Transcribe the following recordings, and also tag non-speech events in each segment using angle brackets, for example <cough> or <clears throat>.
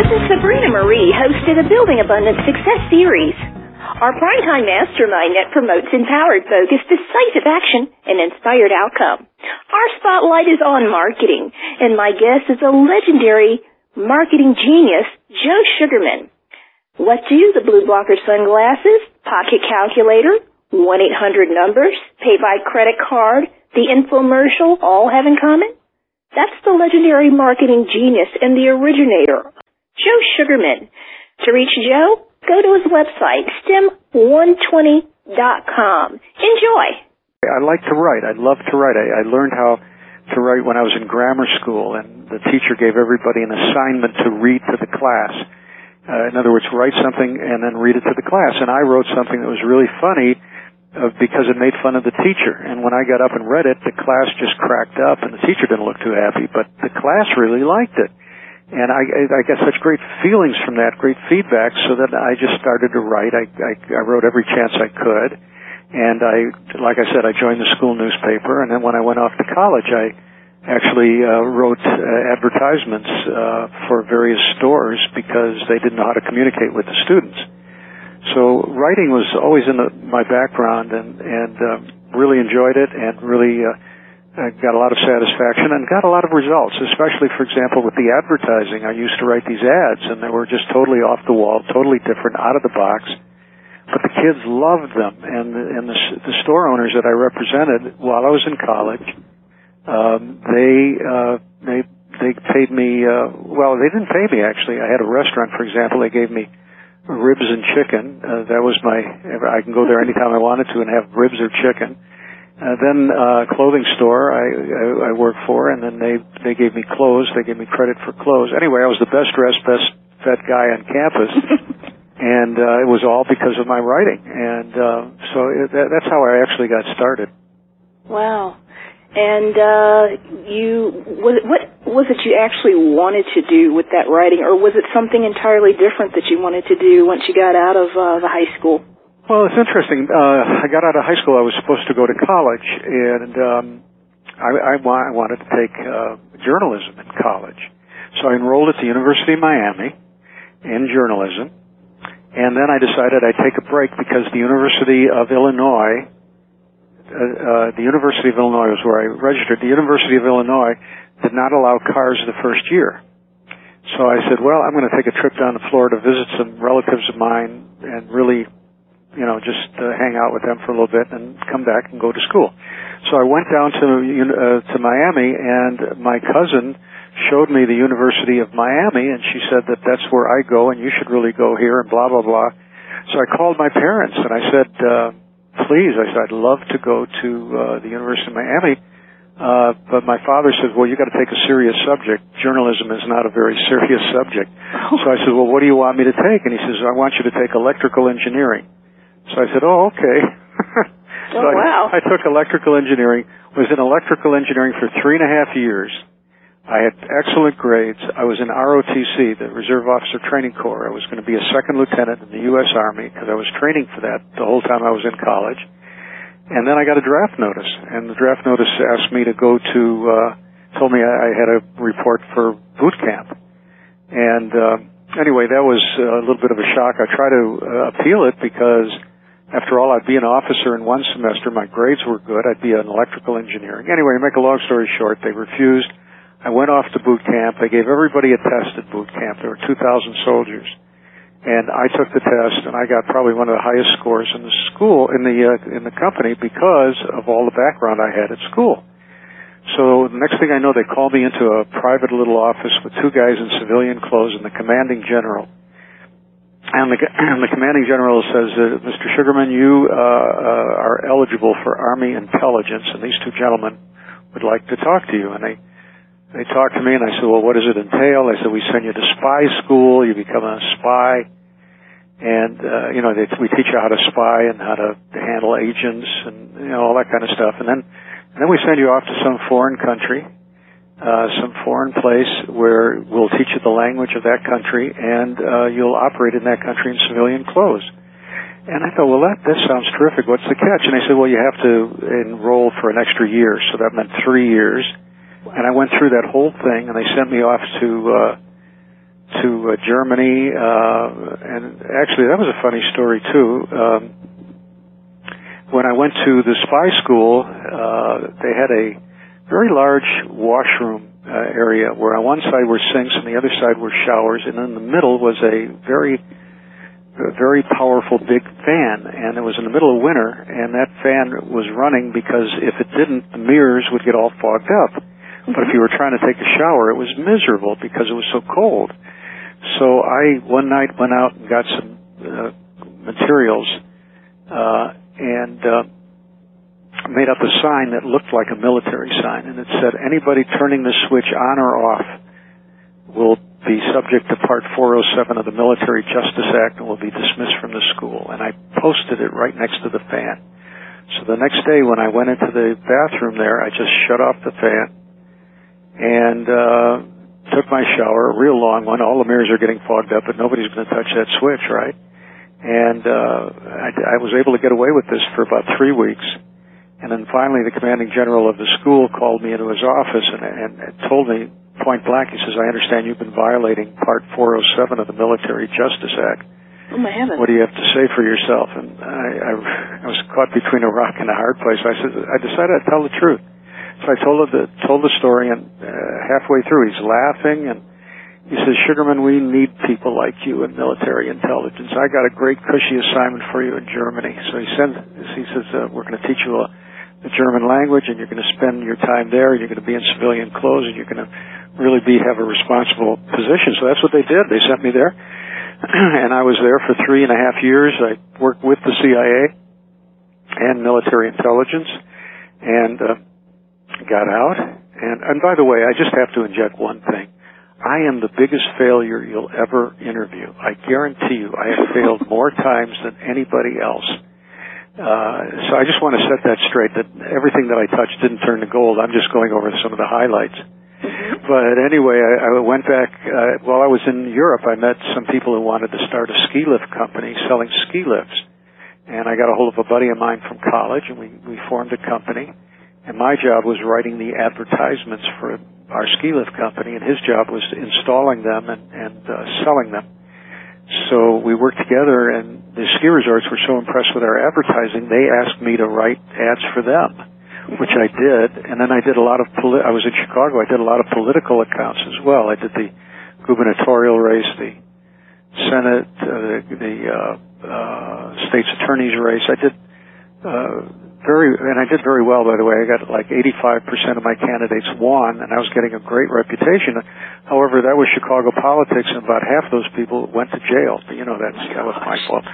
This is Sabrina Marie, host of the Building Abundance Success Series. Our primetime mastermind that promotes empowered focus, decisive action, and inspired outcome. Our spotlight is on marketing, and my guest is a legendary marketing genius, Joe Sugarman. What do the BluBlocker sunglasses, pocket calculator, 1-800 numbers, pay by credit card, the infomercial all have in common? That's the legendary marketing genius and the originator, Joe Sugarman. To reach Joe, go to his website, stem120.com. Enjoy. I like to write. I love to write. I, I learned how to write when I was in grammar school, and the teacher gave everybody an assignment to read to the class. Uh, in other words, write something and then read it to the class. And I wrote something that was really funny uh, because it made fun of the teacher. And when I got up and read it, the class just cracked up, and the teacher didn't look too happy, but the class really liked it. And I, I got such great feelings from that, great feedback, so that I just started to write. I, I, I wrote every chance I could. And I, like I said, I joined the school newspaper, and then when I went off to college, I actually uh, wrote uh, advertisements uh, for various stores because they didn't know how to communicate with the students. So writing was always in the, my background, and and um, really enjoyed it, and really uh, I got a lot of satisfaction and got a lot of results, especially, for example, with the advertising. I used to write these ads, and they were just totally off the wall, totally different, out of the box. But the kids loved them, and and the, the store owners that I represented while I was in college, um, they uh, they they paid me. Uh, well, they didn't pay me actually. I had a restaurant, for example. They gave me ribs and chicken. Uh, that was my. I can go there anytime I wanted to and have ribs or chicken uh, then uh, clothing store I, I I worked for, and then they they gave me clothes. They gave me credit for clothes. Anyway, I was the best dressed, best fed guy on campus, <laughs> and uh, it was all because of my writing. And uh, so it, that, that's how I actually got started. Wow. And uh, you was it, what was it you actually wanted to do with that writing, or was it something entirely different that you wanted to do once you got out of uh, the high school? Well, it's interesting. Uh, I got out of high school. I was supposed to go to college, and um, I, I, I wanted to take uh, journalism in college. So I enrolled at the University of Miami in journalism, and then I decided I'd take a break because the University of Illinois, uh, uh, the University of Illinois was where I registered. The University of Illinois did not allow cars the first year. So I said, well, I'm going to take a trip down to Florida, visit some relatives of mine, and really you know, just uh, hang out with them for a little bit and come back and go to school. So I went down to uh, to Miami, and my cousin showed me the University of Miami, and she said that that's where I go, and you should really go here, and blah blah blah. So I called my parents, and I said, uh, "Please," I said, "I'd love to go to uh, the University of Miami." Uh, but my father said, well, you got to take a serious subject. Journalism is not a very <laughs> serious subject. So I said, well, what do you want me to take? And he says, I want you to take electrical engineering. So I said, oh, okay. <laughs> so oh, wow. I, I took electrical engineering, was in electrical engineering for three and a half years. I had excellent grades. I was in ROTC, the Reserve Officer Training Corps. I was going to be a second lieutenant in the U.S. Army because I was training for that the whole time I was in college. And then I got a draft notice, and the draft notice asked me to go to, uh, told me I, I had a report for boot camp. And, uh, anyway, that was a little bit of a shock. I tried to uh, appeal it because after all, I'd be an officer in one semester. My grades were good. I'd be an electrical engineering. Anyway, to make a long story short, they refused. I went off to boot camp. They gave everybody a test at boot camp. There were 2,000 soldiers. And I took the test and I got probably one of the highest scores in the school, in the, uh, in the company because of all the background I had at school. So the next thing I know, they called me into a private little office with two guys in civilian clothes and the commanding general and the, <clears throat> and the commanding general says, uh, Mr. Sugarman, you uh, uh, are eligible for Army intelligence, and these two gentlemen would like to talk to you. And they they talked to me, and I said, well, what does it entail? They said, we send you to spy school. You become a spy, and uh, you know they, we teach you how to spy and how to handle agents and you know all that kind of stuff. And then and then we send you off to some foreign country uh, some foreign place where we'll teach you the language of that country and uh, you'll operate in that country in civilian clothes. And I thought, well, that, that sounds terrific. What's the catch? And they said, well, you have to enroll for an extra year. So that meant three years. And I went through that whole thing and they sent me off to, uh, to uh, Germany, uh, and actually that was a funny story too. Um, when I went to the spy school, uh, they had a very large washroom uh, area where on one side were sinks and the other side were showers, and in the middle was a very a very powerful big fan, and it was in the middle of winter, and that fan was running because if it didn't, the mirrors would get all fogged up. Mm-hmm. But if you were trying to take a shower, it was miserable because it was so cold. So I one night went out and got some uh, materials uh, and uh, made up a sign that looked like a military sign, and it said, "Anybody turning the switch on or off will be subject to Part 407 of the Military Justice Act and will be dismissed from the school." And I posted it right next to the fan. So the next day, when I went into the bathroom there, I just shut off the fan and uh, took my shower, a real long one. All the mirrors are getting fogged up, but nobody's going to touch that switch, right? And uh, I, I was able to get away with this for about three weeks. And then finally, the commanding general of the school called me into his office and, and, and told me point blank, he says, I understand you've been violating Part 407 of the Military Justice Act. Oh, my heavens. What do you have to say for yourself? And I, I, I was caught between a rock and a hard place. I said, I decided I'd tell the truth. So I told the, told the story, and uh, halfway through, he's laughing, and he says, Sugarman, we need people like you in military intelligence. I got a great cushy assignment for you in Germany. So he sends, he says, uh, we're going to teach you a, the German language and you're going to spend your time there and you're going to be in civilian clothes and you're going to really be, have a responsible position. So that's what they did. They sent me there. <clears throat> and I was there for three and a half years. I worked with the CIA and military intelligence and, uh, got out. And, and by the way, I just have to inject one thing. I am the biggest failure you'll ever interview. I guarantee you I have failed <laughs> more times than anybody else. Uh, so I just want to set that straight that everything that I touched didn't turn to gold. I'm just going over some of the highlights. Mm-hmm. But anyway, I, I went back, uh, while I was in Europe, I met some people who wanted to start a ski lift company selling ski lifts. And I got a hold of a buddy of mine from college and we, we formed a company. And my job was writing the advertisements for our ski lift company, and his job was installing them and, and uh, selling them. So we worked together, and the ski resorts were so impressed with our advertising, they asked me to write ads for them, which I did. And then I did a lot of. Poli- I was in Chicago. I did a lot of political accounts as well. I did the gubernatorial race, the Senate, uh, the, the uh, uh, state's attorney's race. I did uh, very, and I did very well, by the way. I got like 85% of my candidates won, and I was getting a great reputation. However, that was Chicago politics, and about half those people went to jail. But, you know, that's, that was my fault.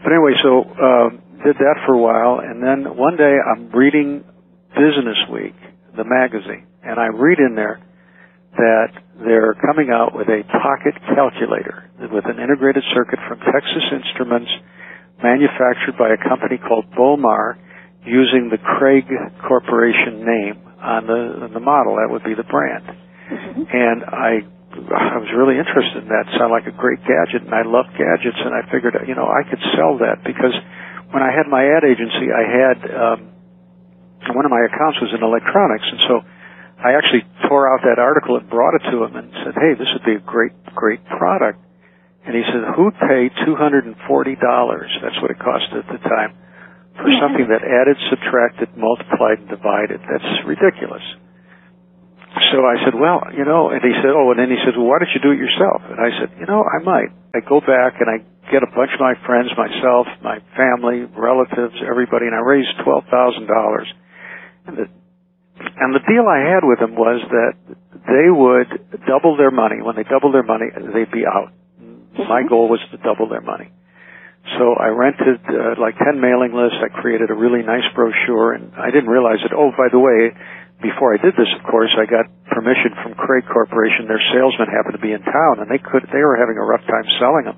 But anyway, so, um, did that for a while, and then one day I'm reading Business Week, the magazine, and I read in there that they're coming out with a pocket calculator with an integrated circuit from Texas Instruments manufactured by a company called Bowmar using the Craig Corporation name on the on the model. That would be the brand. Mm-hmm. And I I was really interested in that. It sounded like a great gadget, and I love gadgets. And I figured, you know, I could sell that because when I had my ad agency, I had um, one of my accounts was in electronics, and so I actually tore out that article and brought it to him and said, "Hey, this would be a great, great product." And he said, "Who'd pay two hundred and forty dollars? That's what it cost at the time." For something that added, subtracted, multiplied, and divided. That's ridiculous. So I said, well, you know, and he said, oh, and then he said, well, why don't you do it yourself? And I said, you know, I might. I go back and I get a bunch of my friends, myself, my family, relatives, everybody, and I raised twelve thousand dollars. And the and the deal I had with them was that they would double their money. When they doubled their money, they'd be out. My mm-hmm. goal was to double their money. So I rented uh, like 10 mailing lists. I created a really nice brochure and I didn't realize it. Oh, by the way, before I did this, of course, I got permission from Craig Corporation. Their salesman happened to be in town and they could, they were having a rough time selling them.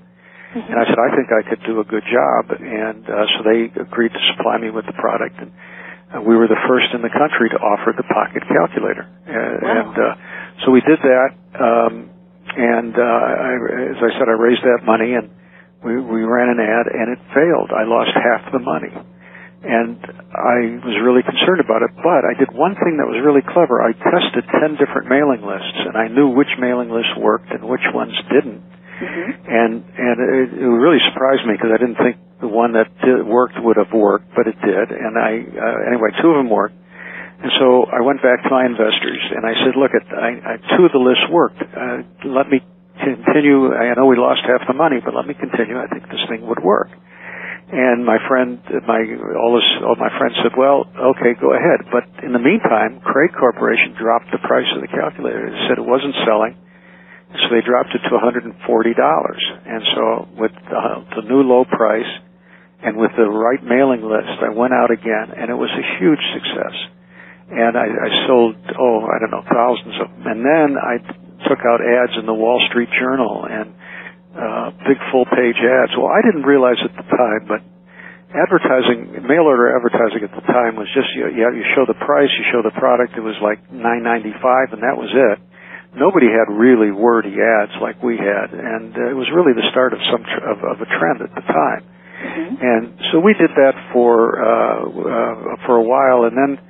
Mm-hmm. And I said, I think I could do a good job. And uh, so they agreed to supply me with the product. And uh, we were the first in the country to offer the pocket calculator. Uh, wow. And uh, so we did that. Um, and uh, I, as I said, I raised that money and we, we ran an ad and it failed. I lost half the money. And I was really concerned about it, but I did one thing that was really clever. I tested 10 different mailing lists and I knew which mailing lists worked and which ones didn't. Mm-hmm. And and it, it really surprised me because I didn't think the one that did, worked would have worked, but it did. And I uh, anyway, two of them worked. And so I went back to my investors and I said, look, at I, I, two of the lists worked. Uh, let me continue. I know we lost half the money, but let me continue. I think this thing would work. And my friend, my all this, all my friends said, "Well, okay, go ahead." But in the meantime, Craig Corporation dropped the price of the calculator. They said it wasn't selling, so they dropped it to $140. And so, with the, the new low price and with the right mailing list, I went out again, and it was a huge success. And I, I sold, oh, I don't know, thousands of them. And then I took out ads in the Wall Street Journal and uh, big full page ads. Well, I didn't realize at the time, but advertising, mail order advertising at the time was just you, you, you show the price, you show the product. It was like nine ninety five, and that was it. Nobody had really wordy ads like we had, and uh, it was really the start of some tr- of, of a trend at the time. Mm-hmm. And so we did that for uh, uh, for a while, and then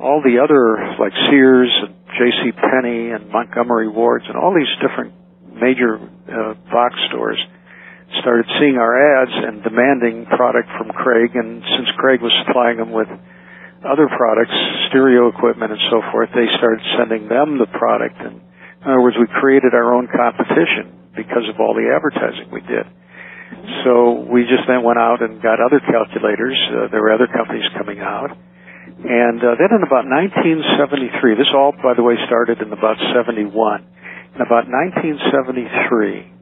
all the other like Sears and J.C. Penney and Montgomery Wards and all these different major uh, box stores started seeing our ads and demanding product from Craig. And since Craig was supplying them with other products, stereo equipment and so forth, they started sending them the product. And in other words, we created our own competition because of all the advertising we did. So we just then went out and got other calculators. Uh, there were other companies coming out. And uh, then in about 1973, this all, by the way, started in about 71 in about 1973,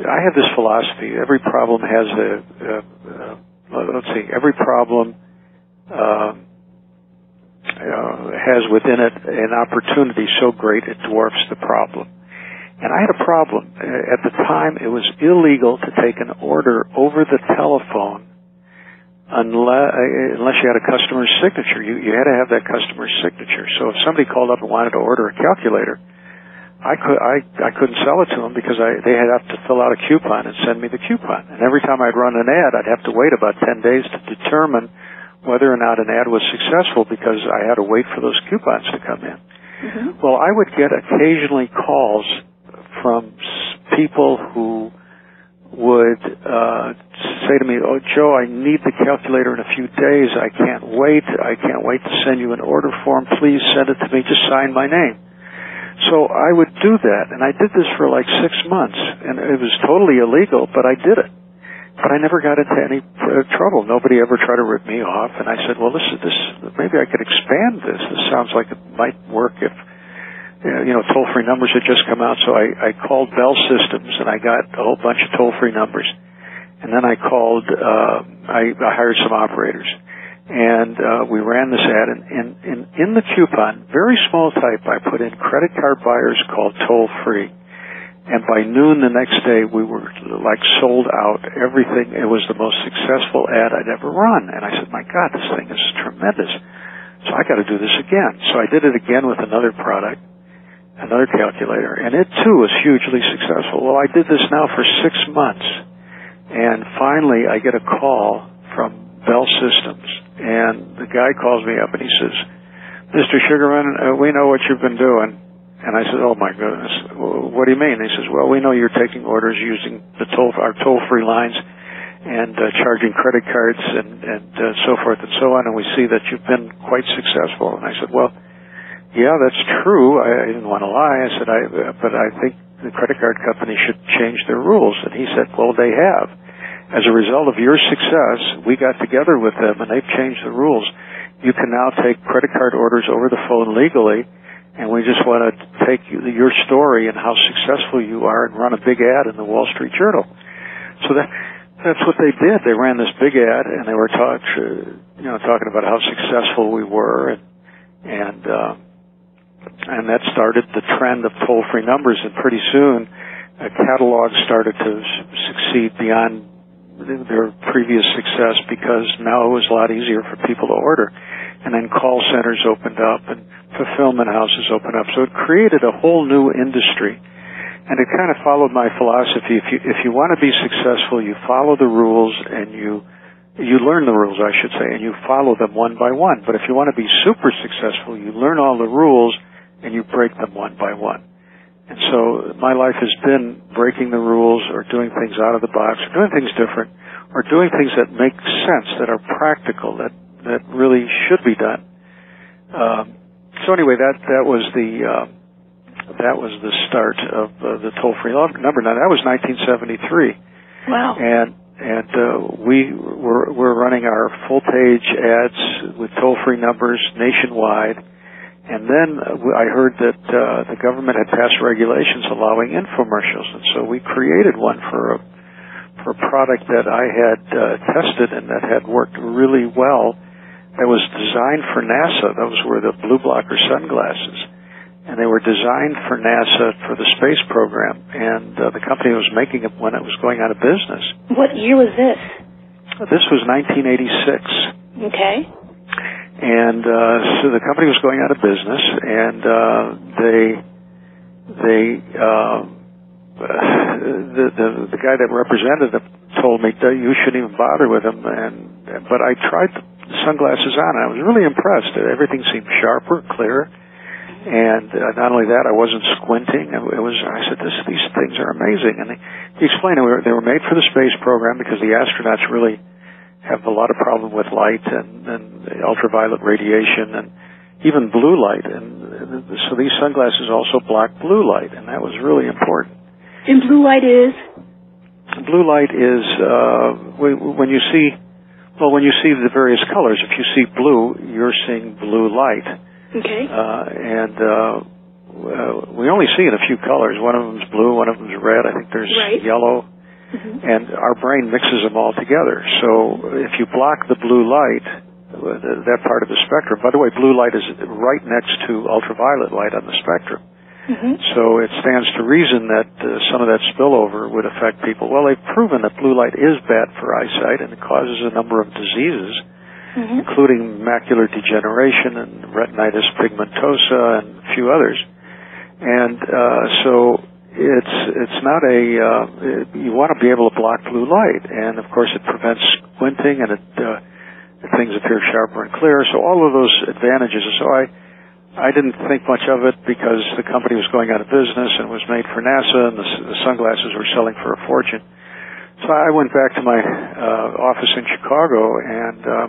I have this philosophy. Every problem has a, a, a let's see, every problem uh, uh, has within it an opportunity so great it dwarfs the problem. And I had a problem. At the time, it was illegal to take an order over the telephone unless, unless you had a customer's signature. You, you had to have that customer's signature. So if somebody called up and wanted to order a calculator, I could I I couldn't sell it to them because I they had to fill out a coupon and send me the coupon. And every time I'd run an ad, I'd have to wait about ten days to determine whether or not an ad was successful because I had to wait for those coupons to come in. Mm-hmm. Well, I would get occasionally calls from people who would uh, say to me, "Oh, Joe, I need the calculator in a few days. I can't wait. I can't wait to send you an order form. Please send it to me. Just sign my name." So I would do that, and I did this for like six months, and it was totally illegal, but I did it. But I never got into any uh, trouble. Nobody ever tried to rip me off, and I said, "Well, this is this. Maybe I could expand this. This sounds like it might work if." You know, toll-free numbers had just come out, so I, I called Bell Systems and I got a whole bunch of toll-free numbers. And then I called, uh, I, I hired some operators and uh, we ran this ad. And, and, and in the coupon, very small type, I put in credit card buyers called toll free. And by noon the next day, we were like sold out. Everything. It was the most successful ad I'd ever run. And I said, "My God, this thing is tremendous." So I got to do this again. So I did it again with another product, another calculator, and it too was hugely successful. Well, I did this now for six months, and finally I get a call from Bell Systems, and the guy calls me up and he says, "Mr. Sugarman, uh, we know what you've been doing." And I said, "Oh my goodness, what do you mean?" he says, "Well, we know you're taking orders using the toll our toll-free lines and uh, charging credit cards and and uh, so forth and so on, and we see that you've been quite successful." And I said, "Well, yeah, that's true. I, I didn't want to lie. I said, I but I think the credit card company should change their rules." And he said, "Well, they have." As a result of your success, we got together with them and they've changed the rules. You can now take credit card orders over the phone legally and we just want to take your story and how successful you are and run a big ad in the Wall Street Journal. So that that's what they did. They ran this big ad and they were talk, you know, talking about how successful we were and and uh, and that started the trend of toll-free numbers. And pretty soon, a catalog started to succeed beyond their previous success because now it was a lot easier for people to order. And then call centers opened up and fulfillment houses opened up. So it created a whole new industry. And it kind of followed my philosophy. If you, if you want to be successful, you follow the rules and you, you learn the rules, I should say, and you follow them one by one. But if you want to be super successful, you learn all the rules and you break them one by one. And so my life has been breaking the rules or doing things out of the box or doing things different or doing things that make sense, that are practical, that, that really should be done. Um, so anyway, that, that was the, uh, that was the start of uh, the toll-free number. Now that was 1973. Wow. And and uh, we were we're running our full page ads with toll free numbers nationwide. And then I heard that uh, the government had passed regulations allowing infomercials, and so we created one for a for a product that I had uh, tested and that had worked really well. That was designed for NASA. Those were the BluBlocker sunglasses and they were designed for NASA for the space program, and uh, the company was making it when it was going out of business. What year was this? This was 1986. Okay. And uh, so the company was going out of business, and uh, they they uh, <sighs> the, the the guy that represented them told me you shouldn't even bother with them, and but I tried the sunglasses on, and I was really impressed. Everything seemed sharper, clearer and uh, not only that, I wasn't squinting. It was. I said, this, "These things are amazing." And he, explained they were, they were made for the space program because the astronauts really have a lot of problem with light and, and ultraviolet radiation and even blue light. And so these sunglasses also block blue light, and that was really important. And blue light is? Blue light is uh, when you see, well, when you see the various colors. If you see blue, you're seeing blue light Okay. Uh, and uh, we only see in a few colors. One of them's blue, one of them's red. I think there's right. yellow. Mm-hmm. And our brain mixes them all together. So if you block the blue light, that part of the spectrum. By the way, blue light is right next to ultraviolet light on the spectrum. Mm-hmm. So it stands to reason that uh, some of that spillover would affect people. Well, they've proven that blue light is bad for eyesight and it causes a number of diseases mm-hmm. including macular degeneration and retinitis pigmentosa and a few others. And uh, so it's it's not a uh, you want to be able to block blue light, and of course it prevents squinting and it uh, things appear sharper and clearer. So all of those advantages. So I. I didn't think much of it because the company was going out of business and was made for NASA, and the, the sunglasses were selling for a fortune. So I went back to my uh, office in Chicago and um,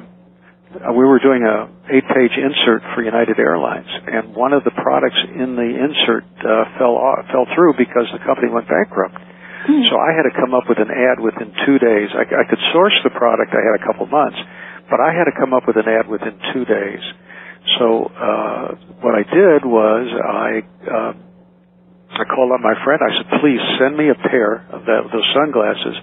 we were doing a eight-page insert for United Airlines, and one of the products in the insert uh, fell off, fell through because the company went bankrupt. Hmm. So I had to come up with an ad within two days. I, I could source the product; I had a couple months, but I had to come up with an ad within two days. So uh, what I did was I uh, I called up my friend. I said, "Please send me a pair of that, those sunglasses.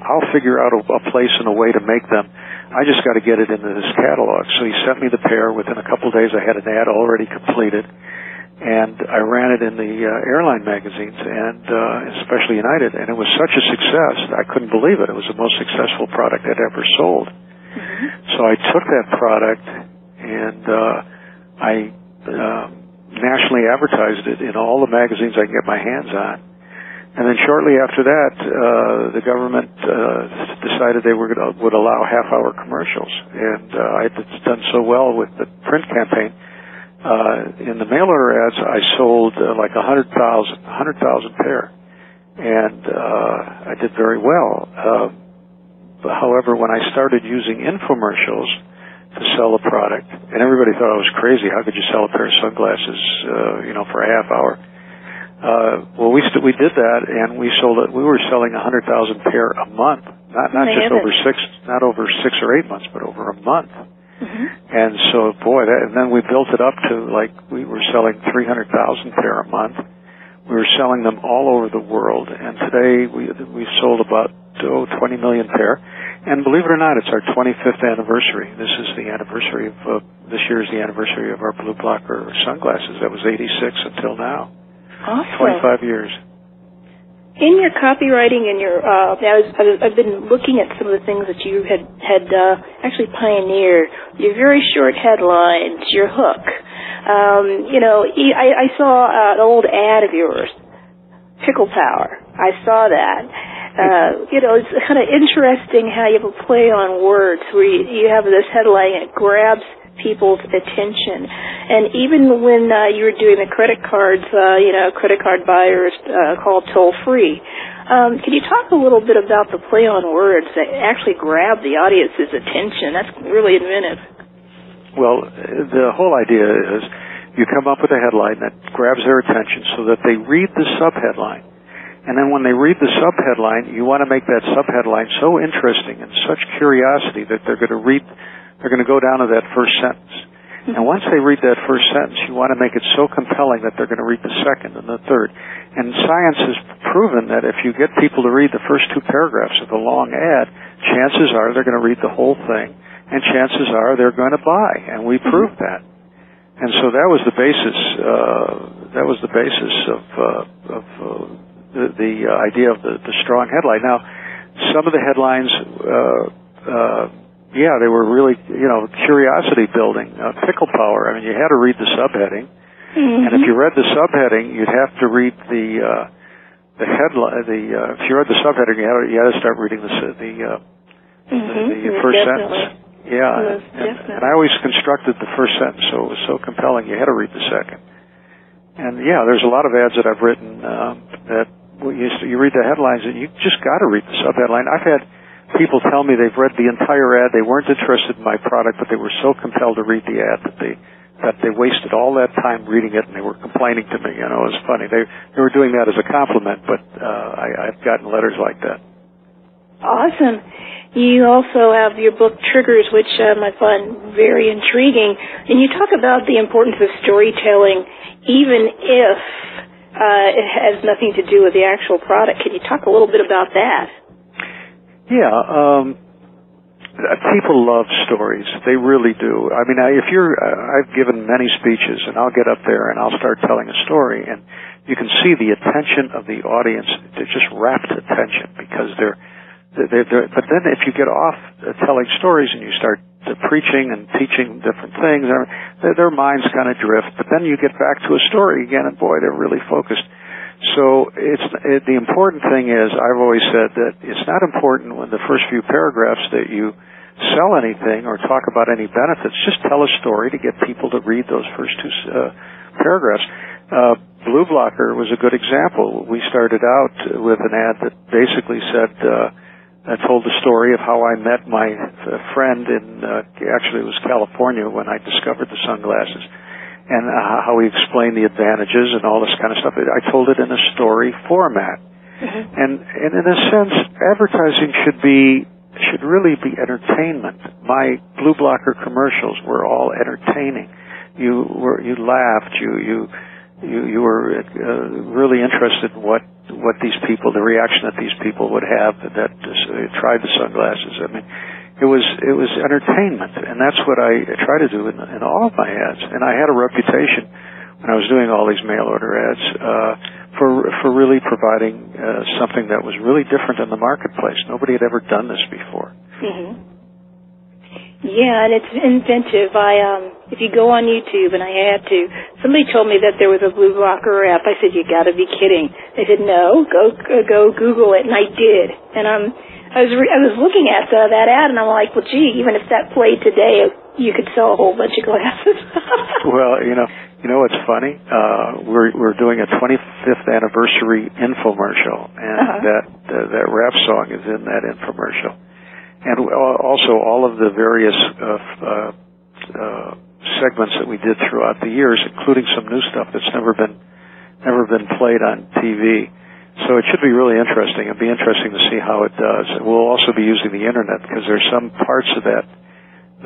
I'll figure out a, a place and a way to make them." I just got to get it into this catalog. So he sent me the pair. Within a couple of days, I had an ad already completed, and I ran it in the uh, airline magazines, and uh, especially United. And it was such a success, I couldn't believe it. It was the most successful product I'd ever sold. Mm-hmm. So I took that product and uh, I uh, nationally advertised it in all the magazines I can get my hands on and then shortly after that, uh, the government uh, decided they were gonna, would allow half-hour commercials, and uh, I had done so well with the print campaign. Uh, in the mailer ads, I sold uh, like a hundred thousand, hundred thousand pair, and uh, I did very well. Uh, however, when I started using infomercials to sell a product, and everybody thought I was crazy. How could you sell a pair of sunglasses, uh, you know, for a half hour? Uh, well, we st- we did that, and we sold it. We were selling a hundred thousand pair a month, not not just over six, not over six or eight months, but over a month. Mm-hmm. And so, boy, that, and then we built it up to like we were selling three hundred thousand pair a month. We were selling them all over the world, and today we we sold about oh, 20 million pair. And believe it or not, it's our 25th anniversary. This is the anniversary of uh, this year is the anniversary of our BluBlocker sunglasses. That was 86 until now. Awesome. 25 years. In your copywriting and your, uh, I was, I've been looking at some of the things that you had had uh, actually pioneered. Your very short headlines, your hook. Um, you know, I, I saw uh, an old ad of yours, Pickle Power. I saw that. Uh, you know, it's kind of interesting how you have a play on words where you, you have this headline and it grabs people's attention. And even when uh, you were doing the credit cards, uh, you know, credit card buyers uh, called toll free. Um, can you talk a little bit about the play on words that actually grab the audience's attention? That's really inventive. Well, the whole idea is you come up with a headline that grabs their attention so that they read the subheadline. And then when they read the subheadline, you want to make that subheadline so interesting and such curiosity that they're going to read, they're going to go down to that first sentence. And once they read that first sentence, you want to make it so compelling that they're going to read the second and the third. And science has proven that if you get people to read the first two paragraphs of a long ad, chances are they're going to read the whole thing, and chances are they're going to buy. And we proved that. And so that was the basis. Uh, that was the basis of uh, of uh, the, the idea of the, the strong headline. Now, some of the headlines. Uh, uh, yeah, they were really, you know, curiosity building. Uh, pickle power. I mean, you had to read the subheading, mm-hmm. and if you read the subheading, you'd have to read the uh, the headline. The uh, if you read the subheading, you had to, you had to start reading the the, uh, mm-hmm. the, the first definitely. sentence. Yeah, and, and I always constructed the first sentence so it was so compelling. You had to read the second. And yeah, there's a lot of ads that I've written um, that you, you read the headlines and you just got to read the subheadline. I've had people tell me they've read the entire ad, they weren't interested in my product, but they were so compelled to read the ad that they that they wasted all that time reading it and they were complaining to me. You know, it was funny. They they were doing that as a compliment, but uh, I, I've gotten letters like that. Awesome. You also have your book Triggers, which um, I find very intriguing, and you talk about the importance of storytelling, even if uh, it has nothing to do with the actual product. Can you talk a little bit about that? Yeah, um, people love stories. They really do. I mean, if you're, uh, I've given many speeches, and I'll get up there and I'll start telling a story, and you can see the attention of the audience. They're just rapt attention because they're, they're, they're but then if you get off telling stories and you start preaching and teaching different things, their, their minds kind of drift. But then you get back to a story again, and boy, they're really focused. So it's it, the important thing is I've always said that it's not important when the first few paragraphs that you sell anything or talk about any benefits. Just tell a story to get people to read those first two uh, paragraphs. Uh, BluBlocker was a good example. We started out with an ad that basically said. Uh, I told the story of how I met my uh, friend in uh, actually it was California when I discovered the sunglasses and uh, how he explained the advantages and all this kind of stuff. I told it in a story format. Mm-hmm. And, and in a sense, advertising should be should really be entertainment. My BluBlocker commercials were all entertaining. You were you laughed. You you you you were uh, really interested in what what these people, the reaction that these people would have that uh, tried the sunglasses. I mean, it was it was entertainment, and that's what I try to do in, in all of my ads. And I had a reputation when I was doing all these mail order ads uh, for for really providing uh, something that was really different in the marketplace. Nobody had ever done this before. Mm-hmm. Yeah, and it's inventive. I um if you go on YouTube and I had to, somebody told me that there was a BluBlocker app. I said, "You got to be kidding." They said, "No, go go Google it," and I did. And um I was re- I was looking at uh, that ad and I'm like, well, gee, even if that played today, you could sell a whole bunch of glasses. <laughs> well, you know, you know what's funny? Uh, we're we're doing a 25th anniversary infomercial, and uh-huh. that uh, that rap song is in that infomercial, and also all of the various uh, uh, uh, segments that we did throughout the years, including some new stuff that's never been never been played on TV. So it should be really interesting. It'd be interesting to see how it does. And we'll also be using the internet because there's some parts of that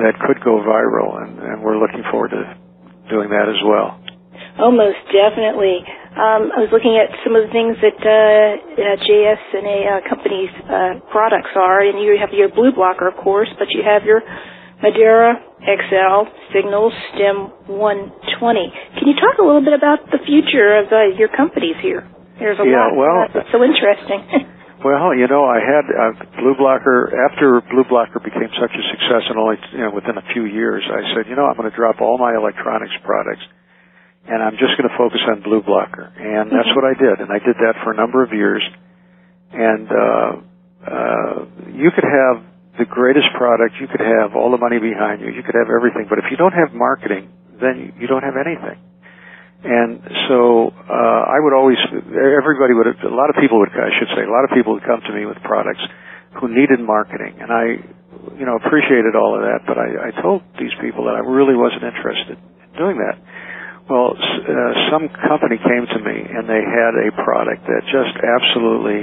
that could go viral, and, and we're looking forward to doing that as well. Oh, most definitely. Um, I was looking at some of the things that uh, uh, JS and a uh, company's uh, products are, and you have your BluBlocker, of course, but you have your Madeira XL Signal STEM 120. Can you talk a little bit about the future of uh, your companies here? There's a yeah, lot. Well, that's so interesting. <laughs> well, you know, I had uh, BluBlocker after BluBlocker became such a success, and only you know within a few years, I said, you know, I'm going to drop all my electronics products, and I'm just going to focus on BluBlocker, and that's mm-hmm. what I did, and I did that for a number of years, and uh, uh, you could have the greatest product you could have, all the money behind you, you could have everything, but if you don't have marketing, then you don't have anything. And so uh, I would always, everybody would, a lot of people would, I should say, a lot of people would come to me with products who needed marketing, and I, you know, appreciated all of that. But I, I told these people that I really wasn't interested in doing that. Well, uh, some company came to me and they had a product that just absolutely,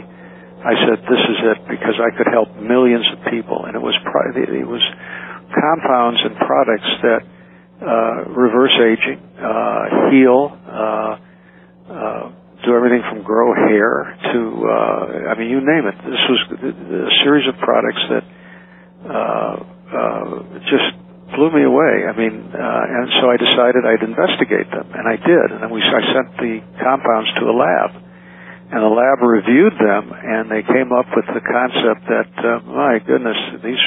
I said, this is it because I could help millions of people, and it was it was compounds and products that reverse aging, uh, heal, uh, uh, do everything from grow hair to, uh, I mean, you name it. This was a series of products that uh, uh, just blew me away. I mean, uh, and so I decided I'd investigate them, and I did. And then we, I sent the compounds to a lab, and the lab reviewed them, and they came up with the concept that, uh, my goodness, these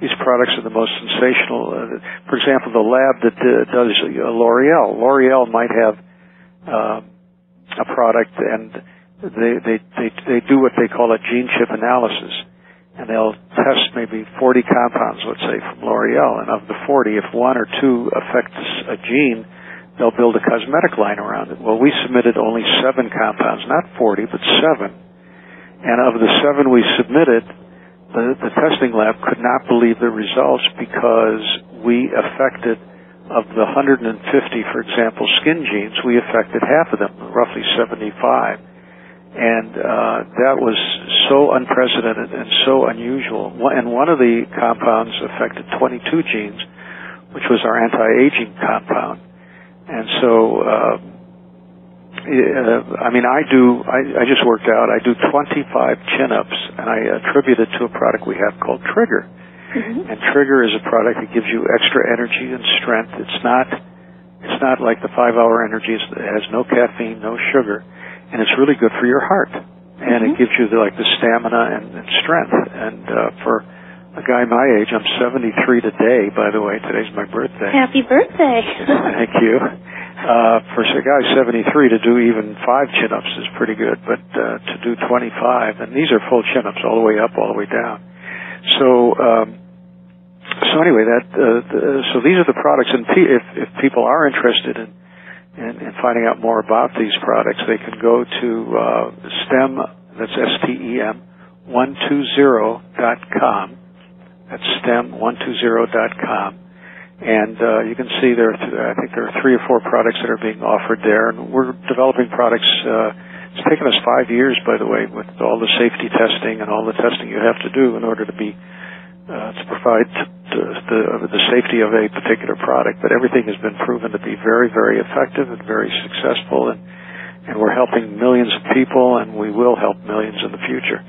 these products are the most sensational. Uh, for example, the lab that uh, does uh, L'Oreal, L'Oreal might have uh, a product and they, they they they do what they call a gene chip analysis, and they'll test maybe 40 compounds, let's say, from L'Oreal, and of the 40, if one or two affects a gene, they'll build a cosmetic line around it. Well, we submitted only seven compounds, not 40, but seven, and of the seven we submitted the, the testing lab could not believe the results because we affected of the 150, for example, skin genes, we affected half of them, roughly 75. And uh, that was so unprecedented and so unusual. And one of the compounds affected 22 genes, which was our anti-aging compound. And so uh, uh, I mean, I do, I, I just worked out, I do 25 chin-ups, and I attribute it to a product we have called Trigger. Mm-hmm. And Trigger is a product that gives you extra energy and strength. It's not, it's not like the five-hour energy. It has no caffeine, no sugar, and it's really good for your heart. And mm-hmm. it gives you the, like the stamina and, and strength. And uh, for a guy my age, I'm 73 today. By the way, today's my birthday. Happy birthday! <laughs> Thank you. Uh, for a guy 73 to do even five chin-ups is pretty good, but uh, to do 25, and these are full chin-ups all the way up, all the way down. So, um, so anyway, that uh, the, so these are the products, and p- if if people are interested in, in in finding out more about these products, they can go to uh, STEM. That's S T E M one two zero dot com. That's stem120.com. and uh, you can see there. I think there are three or four products that are being offered there, and we're developing products. Uh, it's taken us five years, by the way, with all the safety testing and all the testing you have to do in order to be uh, to provide the, the safety of a particular product. But everything has been proven to be very, very effective and very successful, and and we're helping millions of people, and we will help millions in the future.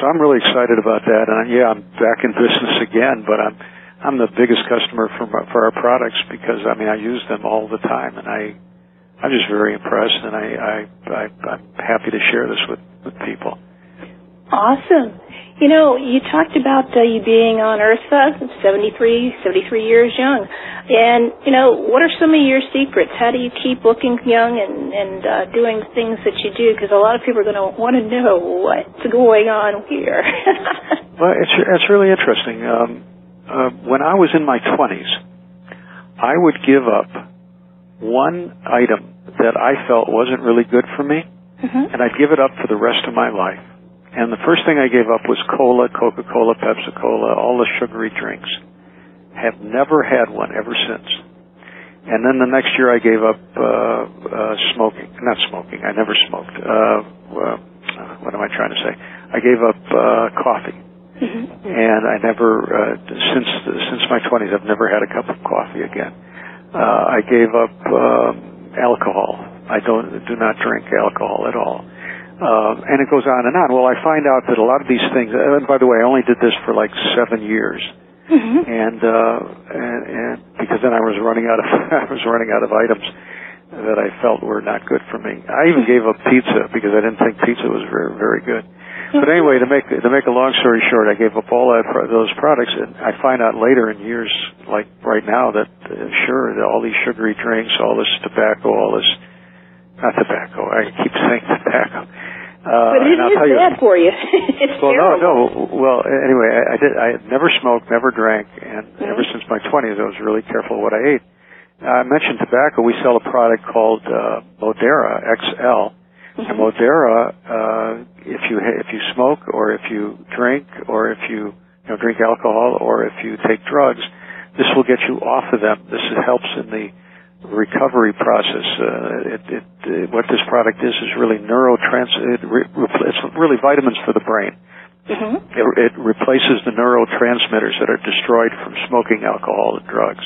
So I'm really excited about that. And yeah, I'm back in business again, but I'm I'm the biggest customer for for our products because I mean I use them all the time, and I I'm just very impressed, and I I, I I'm happy to share this with with people. Awesome. You know, you talked about uh, you being on IRSA, 73, 73 years young. And, you know, what are some of your secrets? How do you keep looking young and, and uh, doing things that you do? Because a lot of people are going to want to know what's going on here. <laughs> well, it's, it's really interesting. Um, uh, when I was in my 20s, I would give up one item that I felt wasn't really good for me, mm-hmm. and I'd give it up for the rest of my life. And the first thing I gave up was cola, Coca-Cola, Pepsi-Cola, all the sugary drinks. Have never had one ever since. And then the next year I gave up uh, uh, smoking. Not smoking. I never smoked. Uh, uh, what am I trying to say? I gave up uh, coffee. Mm-hmm. And I never, uh, since since my 20s, I've never had a cup of coffee again. Uh, I gave up um, alcohol. I don't do not drink alcohol at all. Um, and it goes on and on. Well, I find out that a lot of these things. Uh, and by the way, I only did this for like seven years. Mm-hmm. And, uh, and and because then I was running out of <laughs> I was running out of items that I felt were not good for me. I even gave up pizza because I didn't think pizza was very very good. But anyway, to make to make a long story short, I gave up all that those products, and I find out later in years, like right now, that uh, sure, all these sugary drinks, all this tobacco, all this not tobacco. I keep saying tobacco. Uh, but it and is tell you, bad for you. <laughs> it's well, terrible. no, no. Well, anyway, I, I did. I never smoked, never drank, and Mhm. ever since my twenties, I was really careful what I ate. I mentioned tobacco. We sell a product called uh, Modera XL, and Mhm. Modera. Uh, if you if you smoke, or if you drink, or if you you know drink alcohol, or if you take drugs, this will get you off of them. This helps in the recovery process. Uh, it, it, uh, what this product is is really neurotrans. It re, it's really vitamins for the brain. Mhm. It, it replaces the neurotransmitters that are destroyed from smoking alcohol and drugs,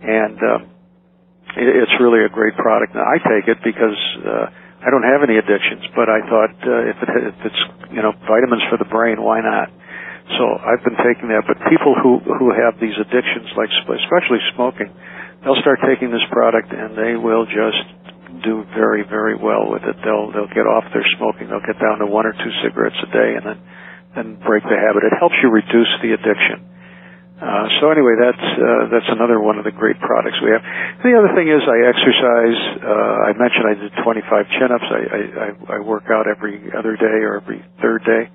and um, it, it's really a great product. Now, I take it because uh, I don't have any addictions, but I thought uh, if, it, if it's you know vitamins for the brain, why not? So I've been taking that. But people who who have these addictions, like especially smoking, they'll start taking this product and they will just do very very well with it. They'll they'll get off their smoking. They'll get down to one or two cigarettes a day, and then then break the habit. It helps you reduce the addiction. Uh, so anyway, that's uh, that's another one of the great products we have. The other thing is I exercise. Uh, I mentioned I did 25 chin-ups. I, I, I work out every other day or every third day.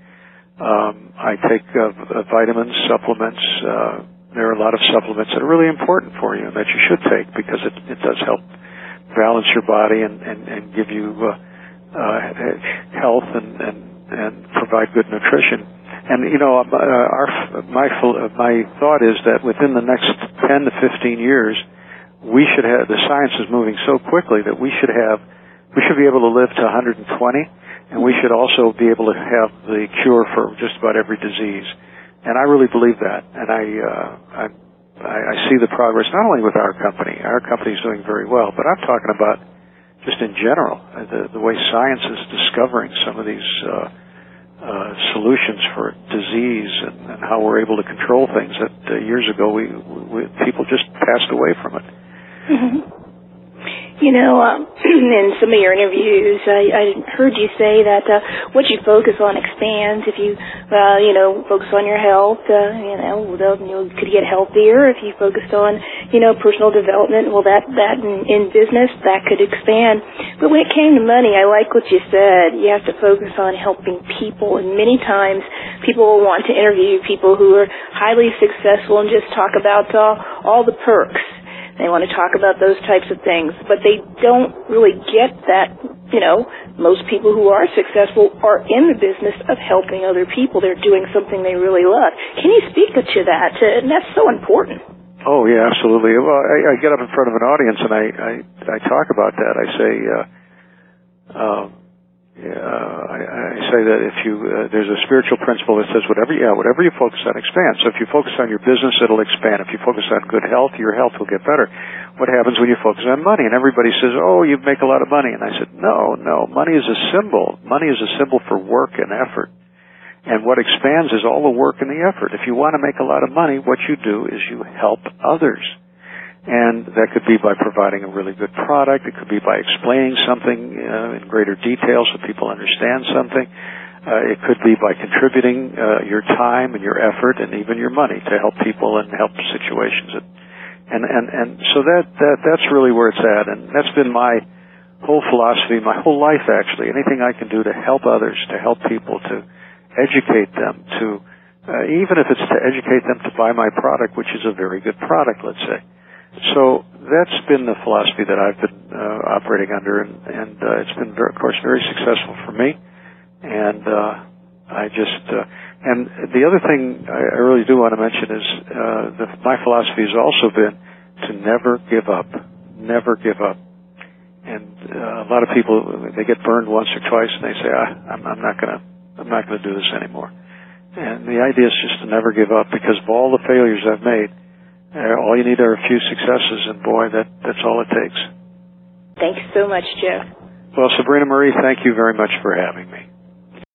Um, I take uh, uh, vitamins, supplements. Uh, there are a lot of supplements that are really important for you and that you should take because it, it does help balance your body and, and, and give you uh, uh, health and, and, and provide good nutrition. And you know, uh, our my my thought is that within the next 10 to 15 years, we should have the science is moving so quickly that we should have we should be able to live to 120, and we should also be able to have the cure for just about every disease. And I really believe that, and I uh, I I see the progress not only with our company. Our company is doing very well, but I'm talking about just in general the the way science is discovering some of these. Uh, uh, solutions for disease and, and how we're able to control things that uh, years ago we, we people just passed away from it. Mhm. You know, um, <clears throat> in some of your interviews, I, I heard you say that uh, what you focus on expands. If you, uh, you know, focus on your health, uh, you know, well, you could get healthier. If you focused on, you know, personal development, well, that that in, in business that could expand. But when it came to money, I like what you said. You have to focus on helping people, and many times people will want to interview people who are highly successful and just talk about uh, all the perks. They want to talk about those types of things, but they don't really get that, you know, most people who are successful are in the business of helping other people. They're doing something they really love. Can you speak to that? And that's so important. Oh yeah, absolutely. Well, I, I get up in front of an audience and I I, I talk about that. I say, uh, um, yeah, I, I say that if you uh, there's a spiritual principle that says whatever yeah whatever you focus on expands. So if you focus on your business, it'll expand. If you focus on good health, your health will get better. What happens when you focus on money? And everybody says, oh, you make a lot of money. And I said, no, no, money is a symbol. Money is a symbol for work and effort. And what expands is all the work and the effort. If you want to make a lot of money, what you do is you help others. And that could be by providing a really good product. It could be by explaining something uh, in greater detail so people understand something. Uh, it could be by contributing uh, your time and your effort and even your money to help people and help situations. And and and so that that that's really where it's at. And that's been my whole philosophy, my whole life actually. Anything I can do to help others, to help people, to educate them, to uh, even if it's to educate them to buy my product, which is a very good product, let's say. So that's been the philosophy that I've been uh, operating under, and, and uh, it's been, of course, very successful for me. And uh, I just, uh, and the other thing I, I really do want to mention is uh, the, my philosophy has also been to never give up, never give up. And uh, a lot of people they get burned once or twice, and they say, ah, I'm, I'm not to, I'm not to do this anymore. And the idea is just to never give up because of all the failures I've made. Uh, all you need are a few successes, and boy, that that's all it takes. Thanks so much, Jeff. Well, Sabrina Marie, thank you very much for having me.